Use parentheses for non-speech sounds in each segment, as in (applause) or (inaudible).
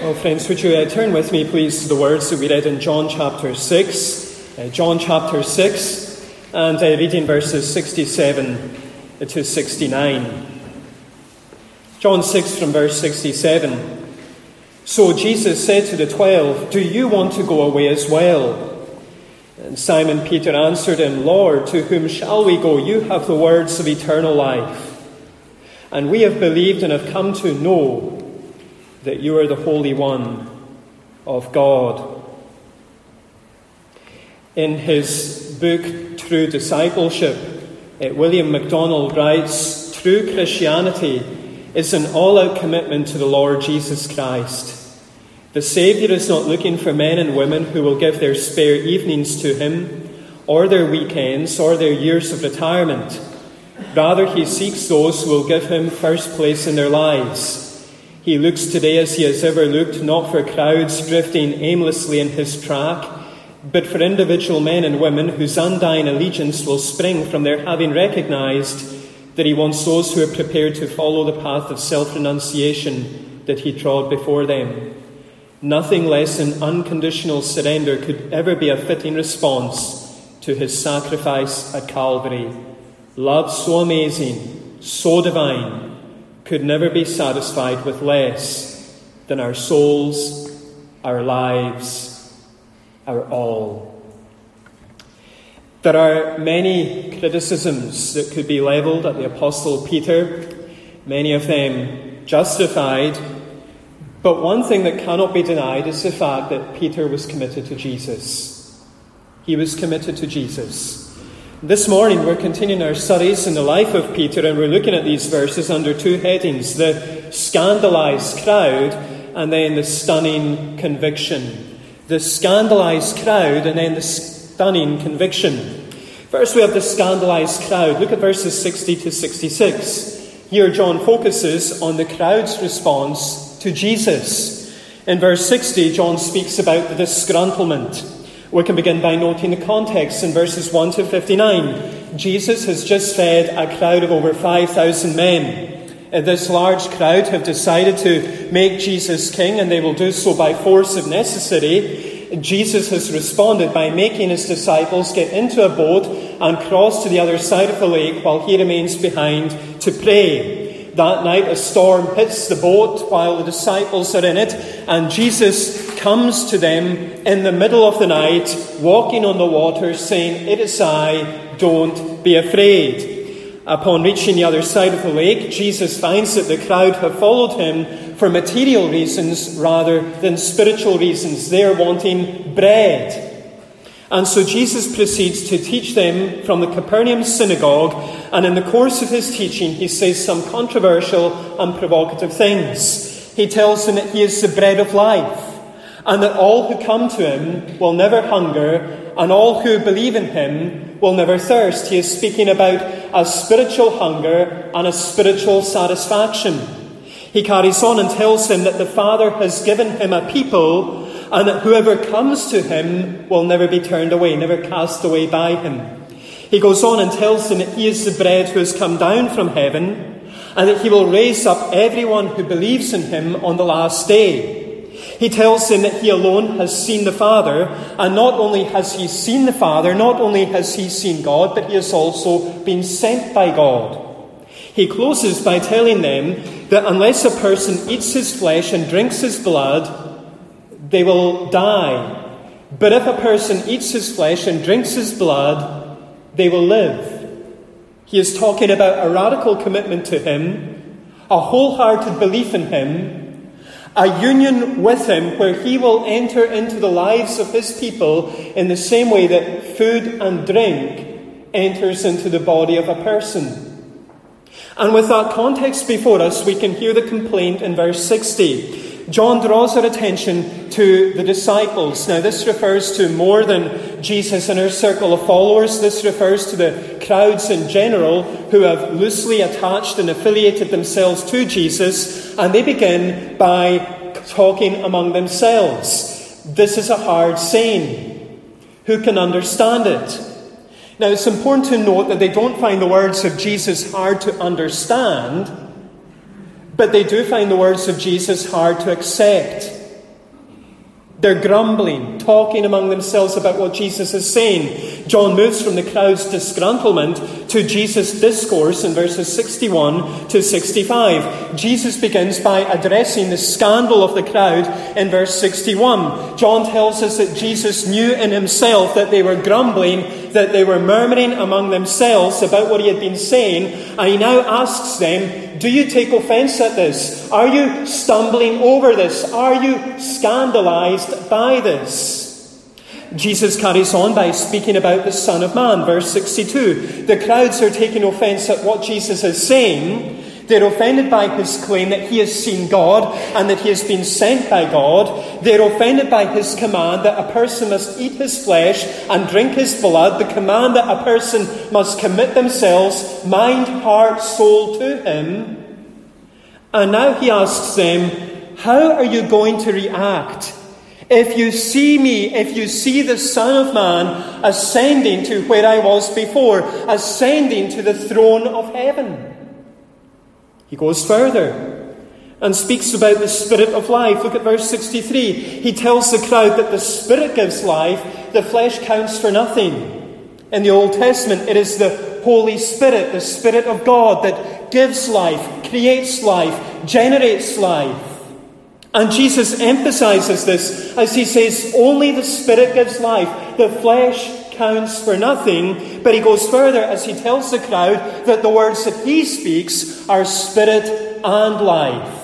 Well, friends, would you uh, turn with me, please, to the words that we read in John chapter 6? Uh, John chapter 6, and uh, reading verses 67 to 69. John 6 from verse 67. So Jesus said to the twelve, Do you want to go away as well? And Simon Peter answered him, Lord, to whom shall we go? You have the words of eternal life. And we have believed and have come to know that you are the Holy One of God. In his book, True Discipleship, uh, William MacDonald writes True Christianity is an all out commitment to the Lord Jesus Christ. The Saviour is not looking for men and women who will give their spare evenings to Him, or their weekends, or their years of retirement. Rather, He seeks those who will give Him first place in their lives he looks today as he has ever looked, not for crowds drifting aimlessly in his track, but for individual men and women whose undying allegiance will spring from their having recognized that he wants those who are prepared to follow the path of self renunciation that he trod before them. Nothing less than unconditional surrender could ever be a fitting response to his sacrifice at Calvary. Love so amazing, so divine, could never be satisfied with less than our souls, our lives, our all. There are many criticisms that could be levelled at the Apostle Peter, many of them justified. But one thing that cannot be denied is the fact that Peter was committed to Jesus. He was committed to Jesus. This morning, we're continuing our studies in the life of Peter, and we're looking at these verses under two headings the scandalized crowd and then the stunning conviction. The scandalized crowd and then the stunning conviction. First, we have the scandalized crowd. Look at verses 60 to 66. Here, John focuses on the crowd's response to Jesus. In verse 60, John speaks about the disgruntlement. We can begin by noting the context in verses 1 to 59. Jesus has just fed a crowd of over 5,000 men. Uh, this large crowd have decided to make Jesus king, and they will do so by force if necessary. Jesus has responded by making his disciples get into a boat and cross to the other side of the lake while he remains behind to pray. That night, a storm hits the boat while the disciples are in it, and Jesus comes to them in the middle of the night, walking on the water, saying, It is I, don't be afraid. Upon reaching the other side of the lake, Jesus finds that the crowd have followed him for material reasons rather than spiritual reasons. They are wanting bread. And so Jesus proceeds to teach them from the Capernaum synagogue, and in the course of his teaching, he says some controversial and provocative things. He tells them that he is the bread of life, and that all who come to him will never hunger, and all who believe in him will never thirst. He is speaking about a spiritual hunger and a spiritual satisfaction. He carries on and tells them that the Father has given him a people and that whoever comes to him will never be turned away, never cast away by him. He goes on and tells them that he is the bread who has come down from heaven, and that he will raise up everyone who believes in him on the last day. He tells them that he alone has seen the Father, and not only has he seen the Father, not only has he seen God, but he has also been sent by God. He closes by telling them that unless a person eats his flesh and drinks his blood, they will die. But if a person eats his flesh and drinks his blood, they will live. He is talking about a radical commitment to him, a wholehearted belief in him, a union with him where he will enter into the lives of his people in the same way that food and drink enters into the body of a person. And with that context before us, we can hear the complaint in verse 60. John draws our attention to the disciples. Now, this refers to more than Jesus and her circle of followers. This refers to the crowds in general who have loosely attached and affiliated themselves to Jesus, and they begin by talking among themselves. This is a hard saying. Who can understand it? Now, it's important to note that they don't find the words of Jesus hard to understand but they do find the words of Jesus hard to accept. They're grumbling, talking among themselves about what Jesus is saying. John moves from the crowd's disgruntlement to Jesus' discourse in verses 61 to 65. Jesus begins by addressing the scandal of the crowd in verse 61. John tells us that Jesus knew in himself that they were grumbling, that they were murmuring among themselves about what he had been saying, and he now asks them, do you take offense at this? Are you stumbling over this? Are you scandalized by this? Jesus carries on by speaking about the Son of Man, verse 62. The crowds are taking offense at what Jesus is saying. They're offended by his claim that he has seen God and that he has been sent by God. They're offended by his command that a person must eat his flesh and drink his blood, the command that a person must commit themselves, mind, heart, soul to him. And now he asks them, How are you going to react if you see me, if you see the Son of Man ascending to where I was before, ascending to the throne of heaven? He goes further and speaks about the Spirit of life. Look at verse 63. He tells the crowd that the Spirit gives life, the flesh counts for nothing. In the Old Testament, it is the Holy Spirit, the Spirit of God, that gives life, creates life, generates life. And Jesus emphasizes this as he says, only the Spirit gives life. The flesh counts for nothing. But he goes further as he tells the crowd that the words that he speaks are spirit and life.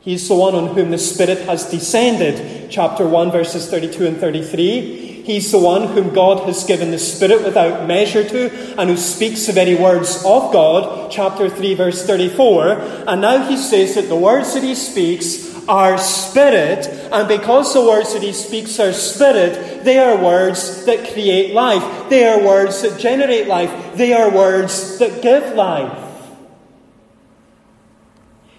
He's the one on whom the Spirit has descended. Chapter 1, verses 32 and 33. He's the one whom God has given the Spirit without measure to, and who speaks the very words of God, chapter 3, verse 34. And now he says that the words that he speaks are spirit, and because the words that he speaks are spirit, they are words that create life. They are words that generate life. They are words that give life.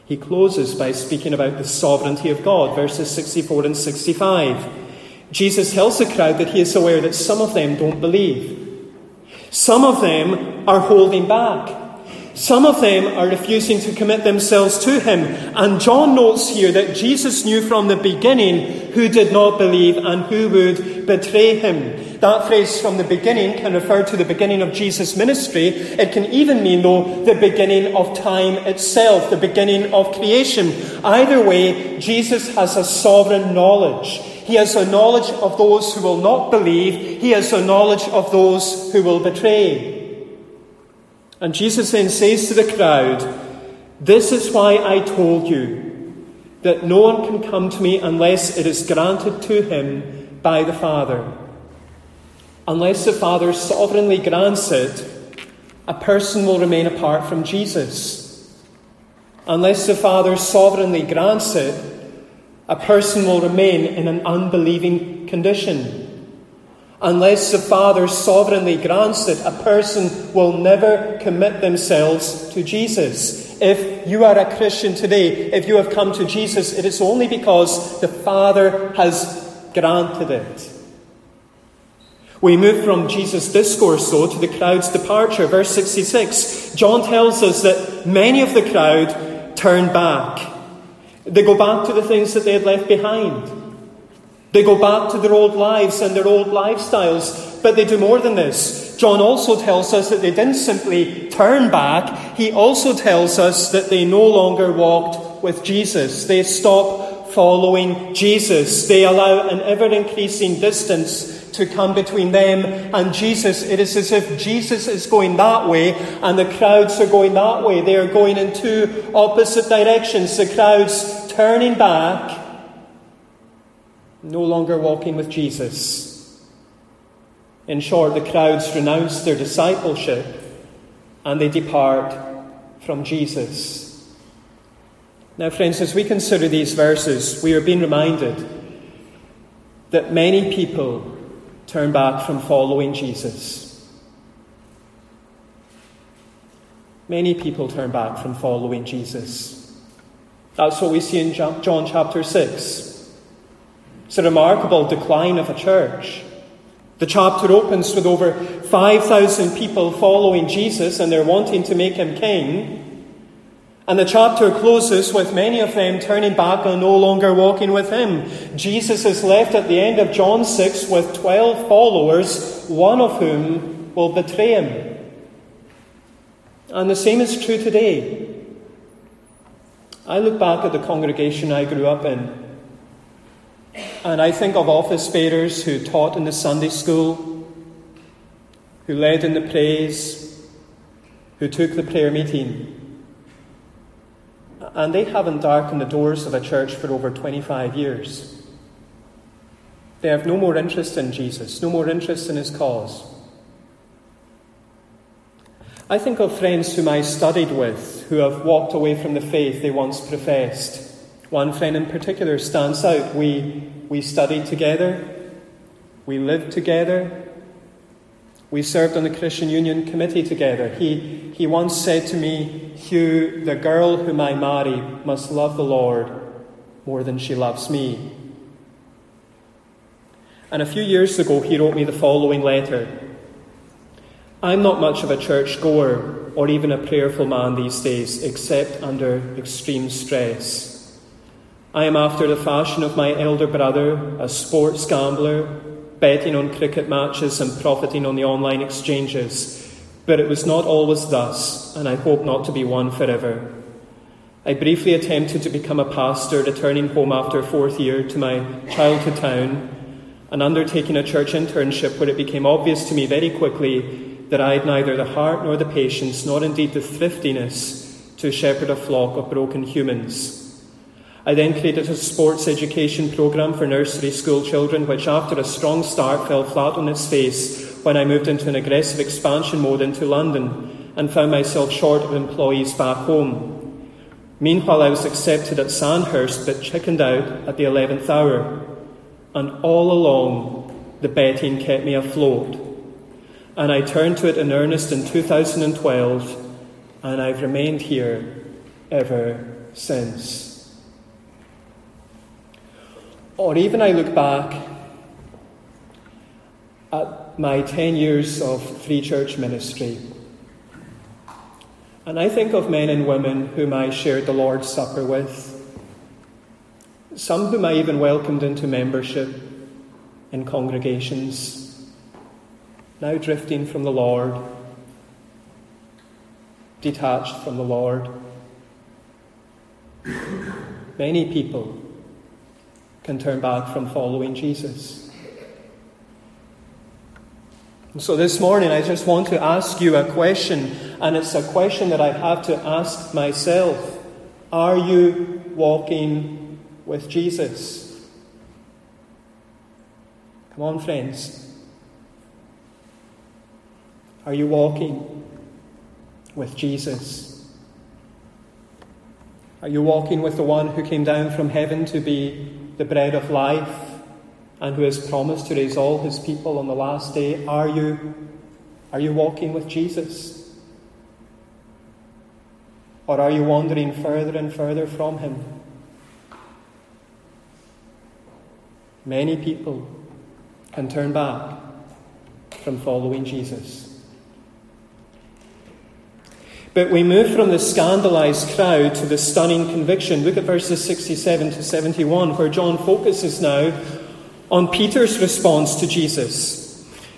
He closes by speaking about the sovereignty of God, verses 64 and 65. Jesus tells the crowd that he is aware that some of them don't believe. Some of them are holding back. Some of them are refusing to commit themselves to him. And John notes here that Jesus knew from the beginning who did not believe and who would betray him. That phrase from the beginning can refer to the beginning of Jesus' ministry. It can even mean, though, the beginning of time itself, the beginning of creation. Either way, Jesus has a sovereign knowledge. He has a knowledge of those who will not believe. He has a knowledge of those who will betray. And Jesus then says to the crowd, This is why I told you that no one can come to me unless it is granted to him by the Father. Unless the Father sovereignly grants it, a person will remain apart from Jesus. Unless the Father sovereignly grants it, a person will remain in an unbelieving condition. Unless the Father sovereignly grants it, a person will never commit themselves to Jesus. If you are a Christian today, if you have come to Jesus, it is only because the Father has granted it. We move from Jesus' discourse, though, to the crowd's departure. Verse 66. John tells us that many of the crowd turn back. They go back to the things that they had left behind. They go back to their old lives and their old lifestyles. But they do more than this. John also tells us that they didn't simply turn back, he also tells us that they no longer walked with Jesus. They stop following Jesus. They allow an ever increasing distance to come between them and Jesus. It is as if Jesus is going that way and the crowds are going that way. They are going in two opposite directions. The crowds turning back, no longer walking with Jesus. In short, the crowds renounce their discipleship and they depart from Jesus. Now, friends, as we consider these verses, we are being reminded that many people turn back from following Jesus. Many people turn back from following Jesus. That's what we see in John chapter 6. It's a remarkable decline of a church. The chapter opens with over 5,000 people following Jesus and they're wanting to make him king. And the chapter closes with many of them turning back and no longer walking with him. Jesus is left at the end of John 6 with 12 followers, one of whom will betray him. And the same is true today. I look back at the congregation I grew up in, and I think of office bearers who taught in the Sunday school, who led in the praise, who took the prayer meeting. And they haven't darkened the doors of a church for over 25 years. They have no more interest in Jesus, no more interest in his cause. I think of friends whom I studied with who have walked away from the faith they once professed. One friend in particular stands out. We, we studied together, we lived together, we served on the Christian Union Committee together. He, he once said to me, Hugh, the girl whom I marry must love the Lord more than she loves me. And a few years ago, he wrote me the following letter. I'm not much of a church goer or even a prayerful man these days, except under extreme stress. I am after the fashion of my elder brother, a sports gambler, betting on cricket matches and profiting on the online exchanges. But it was not always thus, and I hope not to be one forever. I briefly attempted to become a pastor, returning home after fourth year to my childhood town and undertaking a church internship where it became obvious to me very quickly that I had neither the heart nor the patience, nor indeed the thriftiness to shepherd a flock of broken humans. I then created a sports education programme for nursery school children, which after a strong start fell flat on its face when I moved into an aggressive expansion mode into London and found myself short of employees back home. Meanwhile, I was accepted at Sandhurst but chickened out at the 11th hour. And all along, the betting kept me afloat and I turned to it in earnest in 2012, and I've remained here ever since. Or even I look back at my 10 years of free church ministry, and I think of men and women whom I shared the Lord's Supper with, some whom I even welcomed into membership in congregations now drifting from the Lord, detached from the Lord. Many people can turn back from following Jesus. And so this morning, I just want to ask you a question, and it's a question that I have to ask myself Are you walking with Jesus? Come on, friends. Are you walking with Jesus? Are you walking with the one who came down from heaven to be the bread of life and who has promised to raise all his people on the last day? Are you, are you walking with Jesus? Or are you wandering further and further from him? Many people can turn back from following Jesus. But we move from the scandalized crowd to the stunning conviction. Look at verses 67 to 71, where John focuses now on Peter's response to Jesus.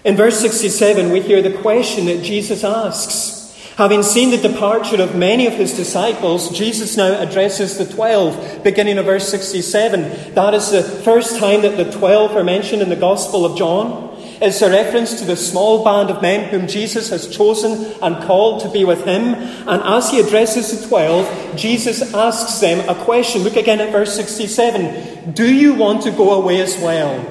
In verse 67, we hear the question that Jesus asks. Having seen the departure of many of his disciples, Jesus now addresses the twelve, beginning of verse 67. That is the first time that the twelve are mentioned in the Gospel of John. It's a reference to the small band of men whom Jesus has chosen and called to be with him. And as he addresses the twelve, Jesus asks them a question. Look again at verse 67. Do you want to go away as well?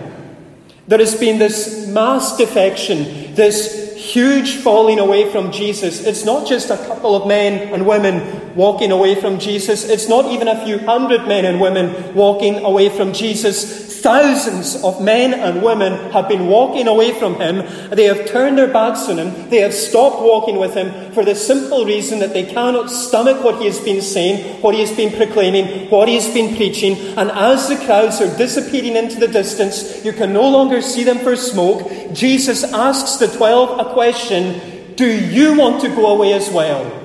There has been this mass defection, this huge falling away from Jesus. It's not just a couple of men and women walking away from Jesus. It's not even a few hundred men and women walking away from Jesus. Thousands of men and women have been walking away from him. They have turned their backs on him. They have stopped walking with him for the simple reason that they cannot stomach what he has been saying, what he has been proclaiming, what he has been preaching. And as the crowds are disappearing into the distance, you can no longer see them for smoke. Jesus asks the twelve a question Do you want to go away as well?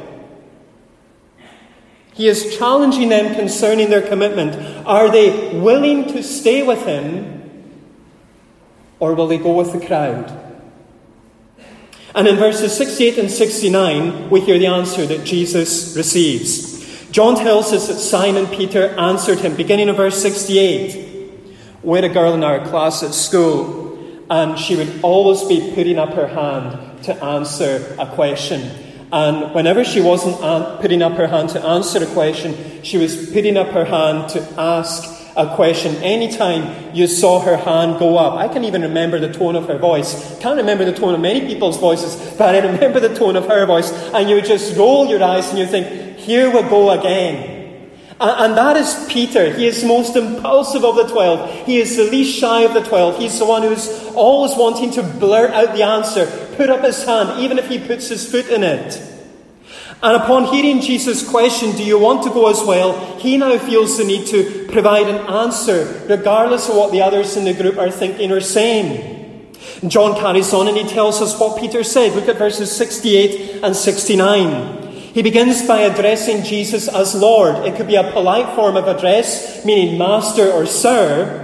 He is challenging them concerning their commitment. Are they willing to stay with him, or will they go with the crowd? And in verses 68 and 69, we hear the answer that Jesus receives. John tells us that Simon Peter answered him, beginning of verse 68. We had a girl in our class at school, and she would always be putting up her hand to answer a question. And whenever she wasn't putting up her hand to answer a question, she was putting up her hand to ask a question. Anytime you saw her hand go up, I can even remember the tone of her voice. Can't remember the tone of many people's voices, (laughs) but I remember the tone of her voice. And you would just roll your eyes and you think, here we go again. And that is Peter. He is the most impulsive of the twelve. He is the least shy of the twelve. He's the one who's always wanting to blurt out the answer, put up his hand, even if he puts his foot in it. And upon hearing Jesus' question, Do you want to go as well? he now feels the need to provide an answer, regardless of what the others in the group are thinking or saying. John carries on and he tells us what Peter said. Look at verses 68 and 69. He begins by addressing Jesus as Lord. It could be a polite form of address, meaning master or sir,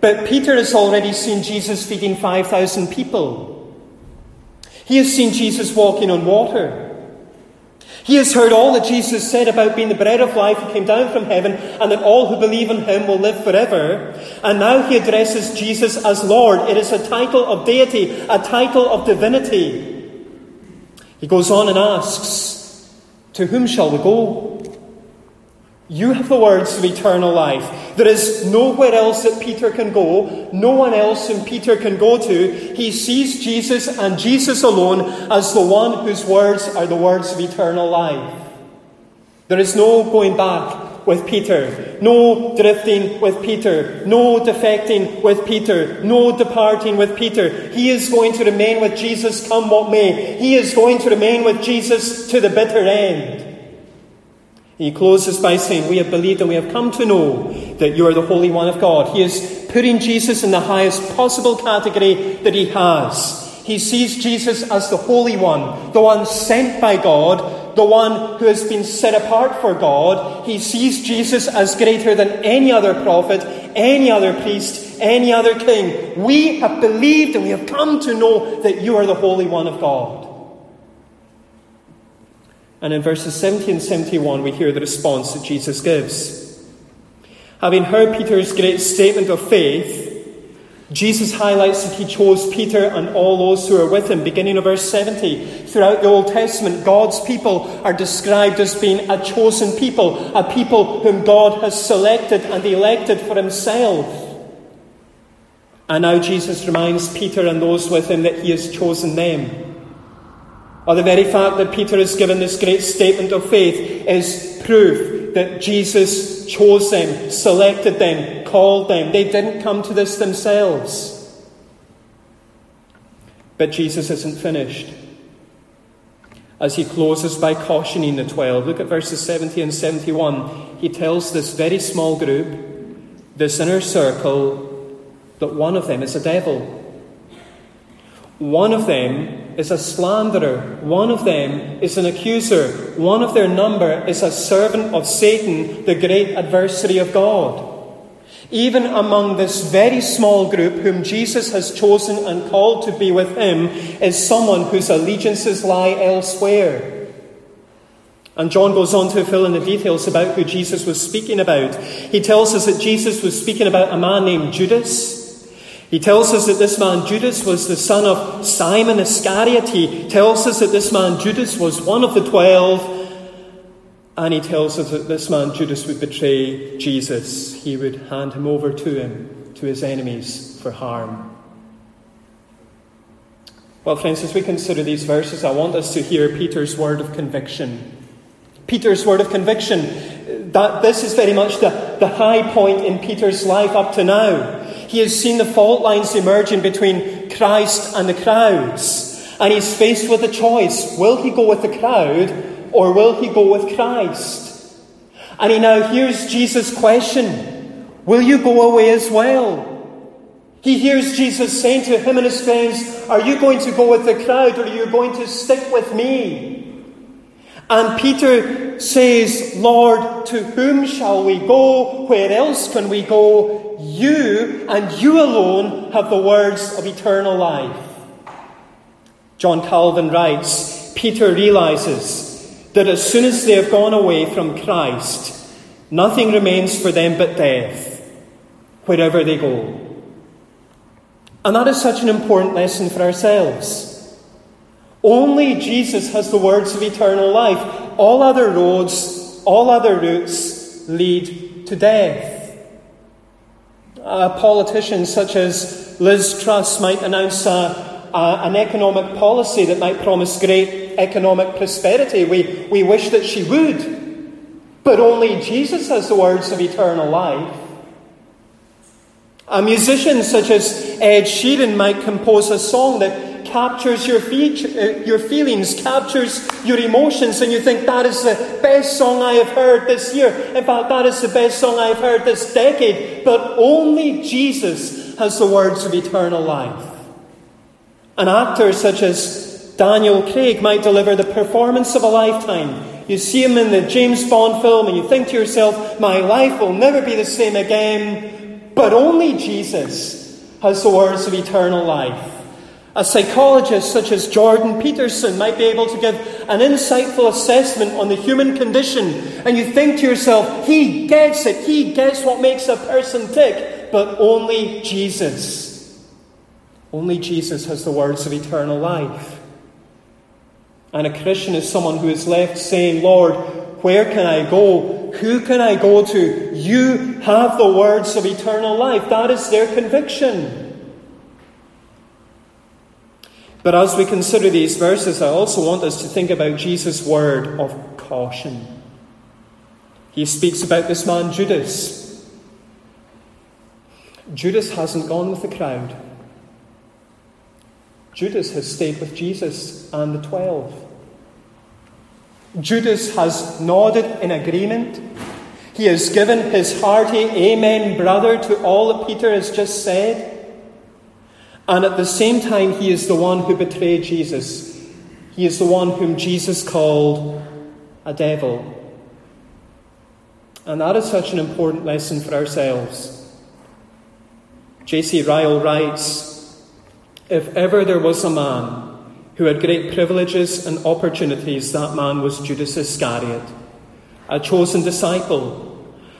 but Peter has already seen Jesus feeding 5,000 people. He has seen Jesus walking on water. He has heard all that Jesus said about being the bread of life who came down from heaven and that all who believe in him will live forever. And now he addresses Jesus as Lord. It is a title of deity, a title of divinity. He goes on and asks, to whom shall we go? You have the words of eternal life. There is nowhere else that Peter can go, no one else whom Peter can go to. He sees Jesus and Jesus alone as the one whose words are the words of eternal life. There is no going back with Peter, no drifting with Peter, no defecting with Peter, no departing with Peter. He is going to remain with Jesus come what may. He is going to remain with Jesus to the bitter end. He closes by saying, We have believed and we have come to know that you are the Holy One of God. He is putting Jesus in the highest possible category that he has. He sees Jesus as the Holy One, the one sent by God, the one who has been set apart for God. He sees Jesus as greater than any other prophet, any other priest, any other king. We have believed and we have come to know that you are the Holy One of God. And in verses 70 and 71, we hear the response that Jesus gives. Having heard Peter's great statement of faith, Jesus highlights that he chose Peter and all those who are with him, beginning of verse 70. Throughout the Old Testament, God's people are described as being a chosen people, a people whom God has selected and elected for himself. And now Jesus reminds Peter and those with him that he has chosen them. Or the very fact that Peter has given this great statement of faith is proof that Jesus chose them, selected them, called them. They didn't come to this themselves. But Jesus isn't finished. As he closes by cautioning the twelve, look at verses 70 and 71. He tells this very small group, this inner circle, that one of them is a devil. One of them is a slanderer. One of them is an accuser. One of their number is a servant of Satan, the great adversary of God. Even among this very small group whom Jesus has chosen and called to be with him is someone whose allegiances lie elsewhere. And John goes on to fill in the details about who Jesus was speaking about. He tells us that Jesus was speaking about a man named Judas. He tells us that this man Judas was the son of Simon Iscariot. He tells us that this man Judas was one of the twelve. And he tells us that this man Judas would betray Jesus. He would hand him over to him, to his enemies, for harm. Well, friends, as we consider these verses, I want us to hear Peter's word of conviction. Peter's word of conviction. That this is very much the, the high point in Peter's life up to now. He has seen the fault lines emerging between Christ and the crowds. And he's faced with a choice. Will he go with the crowd or will he go with Christ? And he now hears Jesus' question Will you go away as well? He hears Jesus saying to him and his friends, Are you going to go with the crowd or are you going to stick with me? And Peter says, Lord, to whom shall we go? Where else can we go? You and you alone have the words of eternal life. John Calvin writes, Peter realizes that as soon as they have gone away from Christ, nothing remains for them but death, wherever they go. And that is such an important lesson for ourselves. Only Jesus has the words of eternal life. All other roads, all other routes lead to death. A politician such as Liz Truss might announce a, a, an economic policy that might promise great economic prosperity. We, we wish that she would. But only Jesus has the words of eternal life. A musician such as Ed Sheeran might compose a song that captures your, uh, your feelings, captures your emotions, and you think that is the best song I have heard this year. In fact, that is the best song I have heard this decade. But only Jesus has the words of eternal life. An actor such as Daniel Craig might deliver the performance of a lifetime. You see him in the James Bond film, and you think to yourself, my life will never be the same again. But only Jesus has the words of eternal life. A psychologist such as Jordan Peterson might be able to give an insightful assessment on the human condition, and you think to yourself, he gets it, he gets what makes a person tick, but only Jesus. Only Jesus has the words of eternal life. And a Christian is someone who is left saying, Lord, where can I go? Who can I go to? You have the words of eternal life. That is their conviction. But as we consider these verses, I also want us to think about Jesus' word of caution. He speaks about this man, Judas. Judas hasn't gone with the crowd. Judas has stayed with Jesus and the twelve. Judas has nodded in agreement. He has given his hearty Amen, brother, to all that Peter has just said. And at the same time, he is the one who betrayed Jesus. He is the one whom Jesus called a devil. And that is such an important lesson for ourselves. J.C. Ryle writes If ever there was a man who had great privileges and opportunities, that man was Judas Iscariot, a chosen disciple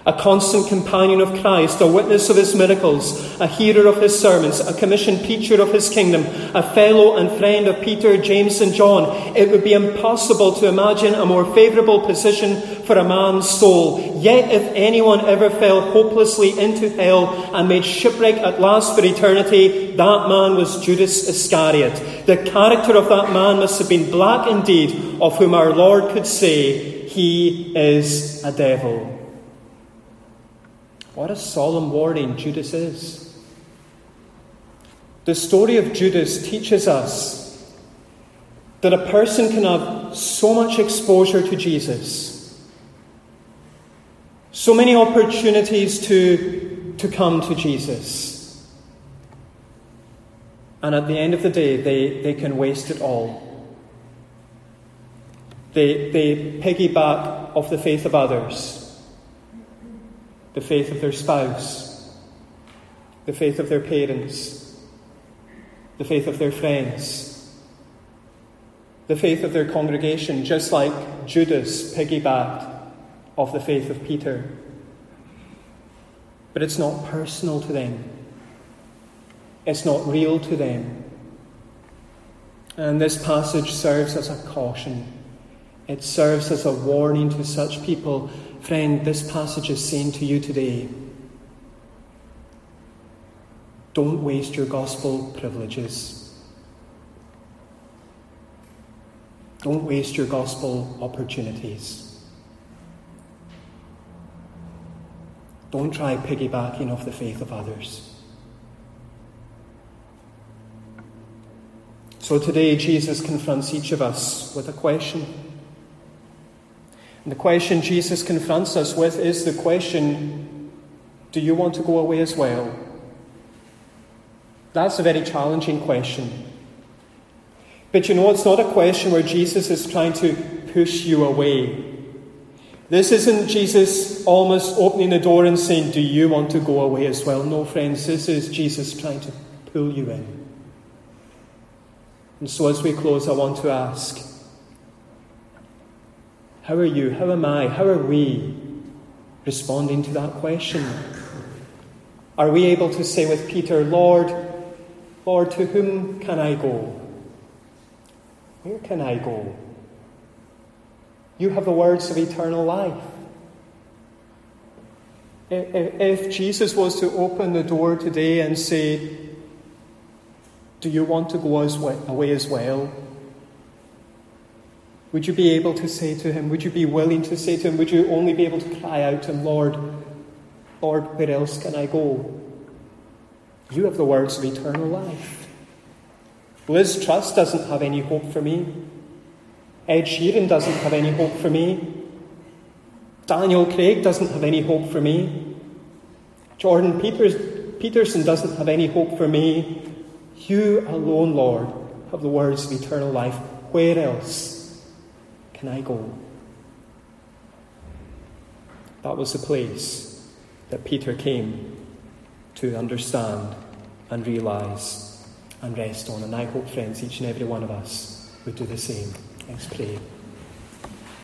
a constant companion of Christ, a witness of his miracles, a hearer of his sermons, a commissioned preacher of his kingdom, a fellow and friend of Peter, James, and John, it would be impossible to imagine a more favourable position for a man's soul. Yet, if anyone ever fell hopelessly into hell and made shipwreck at last for eternity, that man was Judas Iscariot. The character of that man must have been black indeed, of whom our Lord could say, He is a devil. What a solemn warning Judas is. The story of Judas teaches us that a person can have so much exposure to Jesus, so many opportunities to, to come to Jesus. And at the end of the day, they, they can waste it all. They, they piggyback off the faith of others the faith of their spouse, the faith of their parents, the faith of their friends, the faith of their congregation, just like Judas piggybacked off the faith of Peter. But it's not personal to them, it's not real to them. And this passage serves as a caution. It serves as a warning to such people Friend, this passage is saying to you today don't waste your gospel privileges. Don't waste your gospel opportunities. Don't try piggybacking off the faith of others. So today, Jesus confronts each of us with a question. And the question Jesus confronts us with is the question do you want to go away as well? That's a very challenging question. But you know, it's not a question where Jesus is trying to push you away. This isn't Jesus almost opening the door and saying, Do you want to go away as well? No, friends, this is Jesus trying to pull you in. And so as we close, I want to ask How are you? How am I? How are we responding to that question? Are we able to say with Peter, Lord, Lord, to whom can I go? Where can I go? You have the words of eternal life. If Jesus was to open the door today and say, Do you want to go away as well? Would you be able to say to him, would you be willing to say to him, would you only be able to cry out to him, Lord, Lord, where else can I go? You have the words of eternal life. Liz Truss doesn't have any hope for me. Ed Sheeran doesn't have any hope for me. Daniel Craig doesn't have any hope for me. Jordan Peters, Peterson doesn't have any hope for me. You alone, Lord, have the words of eternal life. Where else can I go? That was the place that Peter came to understand and realize and rest on. And I hope, friends, each and every one of us would do the same. Let's pray.